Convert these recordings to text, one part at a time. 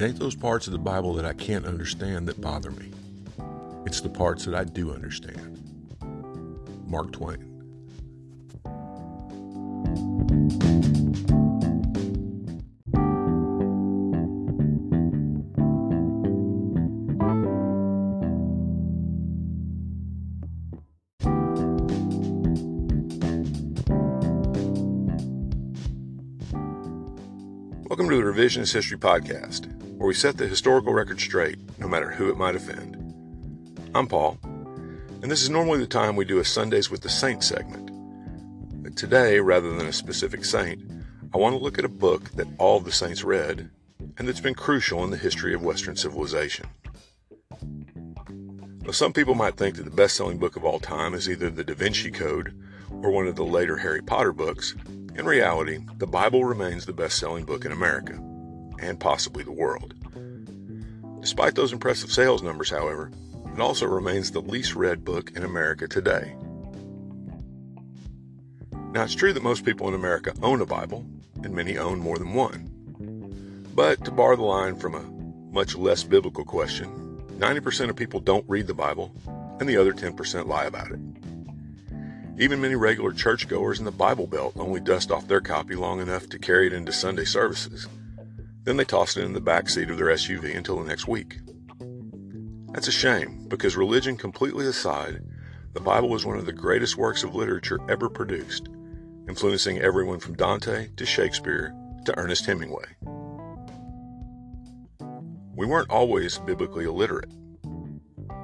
It ain't those parts of the Bible that I can't understand that bother me. It's the parts that I do understand. Mark Twain. Welcome to the Revisionist History Podcast, where we set the historical record straight, no matter who it might offend. I'm Paul, and this is normally the time we do a Sundays with the Saint segment. But today, rather than a specific saint, I want to look at a book that all the saints read and that's been crucial in the history of Western civilization. Now, some people might think that the best selling book of all time is either the Da Vinci Code or one of the later Harry Potter books, in reality, the Bible remains the best selling book in America, and possibly the world. Despite those impressive sales numbers, however, it also remains the least read book in America today. Now, it's true that most people in America own a Bible, and many own more than one. But to borrow the line from a much less biblical question, 90% of people don't read the Bible, and the other 10% lie about it. Even many regular churchgoers in the Bible Belt only dust off their copy long enough to carry it into Sunday services. Then they tossed it in the back seat of their SUV until the next week. That's a shame, because religion completely aside, the Bible is one of the greatest works of literature ever produced, influencing everyone from Dante to Shakespeare to Ernest Hemingway. We weren't always biblically illiterate.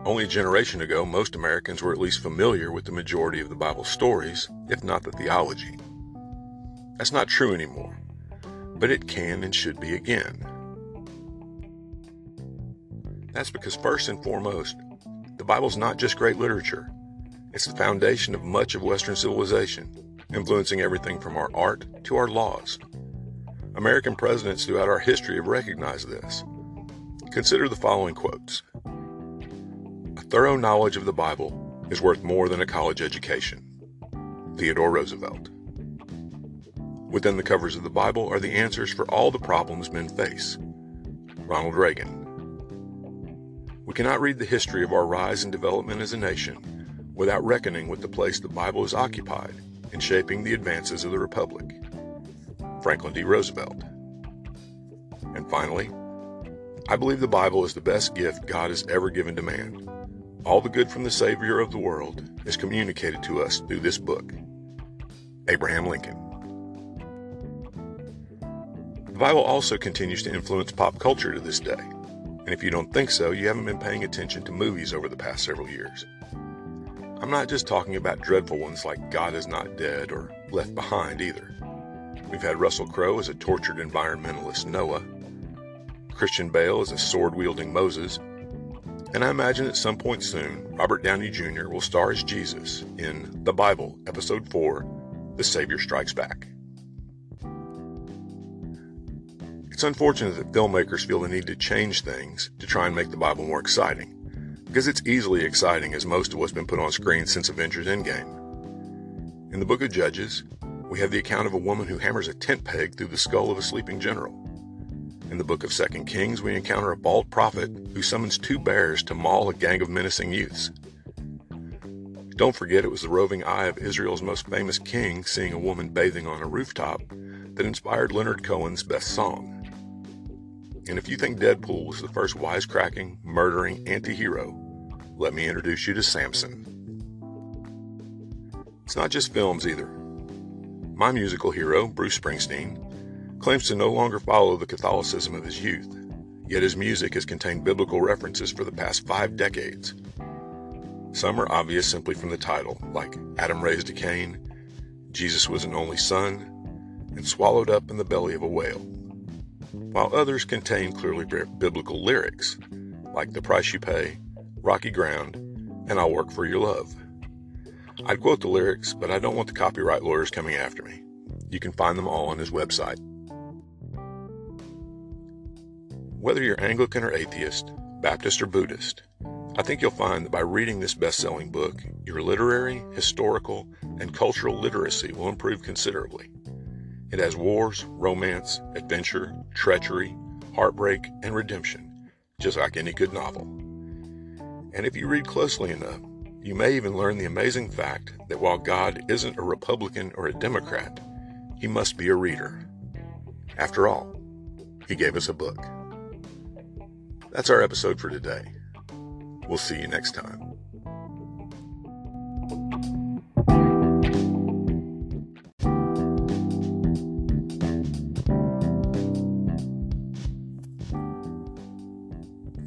Only a generation ago, most Americans were at least familiar with the majority of the Bible's stories, if not the theology. That's not true anymore, but it can and should be again. That's because, first and foremost, the Bible's not just great literature, it's the foundation of much of Western civilization, influencing everything from our art to our laws. American presidents throughout our history have recognized this. Consider the following quotes A thorough knowledge of the Bible is worth more than a college education. Theodore Roosevelt. Within the covers of the Bible are the answers for all the problems men face. Ronald Reagan. We cannot read the history of our rise and development as a nation without reckoning with the place the Bible has occupied in shaping the advances of the Republic. Franklin D. Roosevelt. And finally, I believe the Bible is the best gift God has ever given to man all the good from the Savior of the world is communicated to us through this book. Abraham Lincoln. The Bible also continues to influence pop culture to this day. And if you don't think so, you haven't been paying attention to movies over the past several years. I'm not just talking about dreadful ones like God is Not Dead or Left Behind either. We've had Russell Crowe as a tortured environmentalist Noah, Christian Bale as a sword wielding Moses, and I imagine at some point soon, Robert Downey Jr. will star as Jesus in The Bible, Episode 4 The Savior Strikes Back. It's unfortunate that filmmakers feel the need to change things to try and make the Bible more exciting, because it's easily exciting as most of what's been put on screen since Avengers Endgame. In the book of Judges, we have the account of a woman who hammers a tent peg through the skull of a sleeping general. In the book of 2 Kings, we encounter a bald prophet who summons two bears to maul a gang of menacing youths. Don't forget it was the roving eye of Israel's most famous king seeing a woman bathing on a rooftop that inspired Leonard Cohen's best song. And if you think Deadpool was the first wisecracking, murdering anti hero, let me introduce you to Samson. It's not just films either. My musical hero, Bruce Springsteen, claims to no longer follow the Catholicism of his youth, yet his music has contained biblical references for the past five decades. Some are obvious simply from the title, like Adam raised a Cain, Jesus was an only son, and swallowed up in the belly of a whale, while others contain clearly biblical lyrics, like The Price You Pay, Rocky Ground, and I'll Work for Your Love. I'd quote the lyrics, but I don't want the copyright lawyers coming after me. You can find them all on his website. Whether you're Anglican or atheist, Baptist or Buddhist, I think you'll find that by reading this best selling book, your literary, historical, and cultural literacy will improve considerably. It has wars, romance, adventure, treachery, heartbreak, and redemption, just like any good novel. And if you read closely enough, you may even learn the amazing fact that while God isn't a Republican or a Democrat, he must be a reader. After all, he gave us a book. That's our episode for today. We'll see you next time.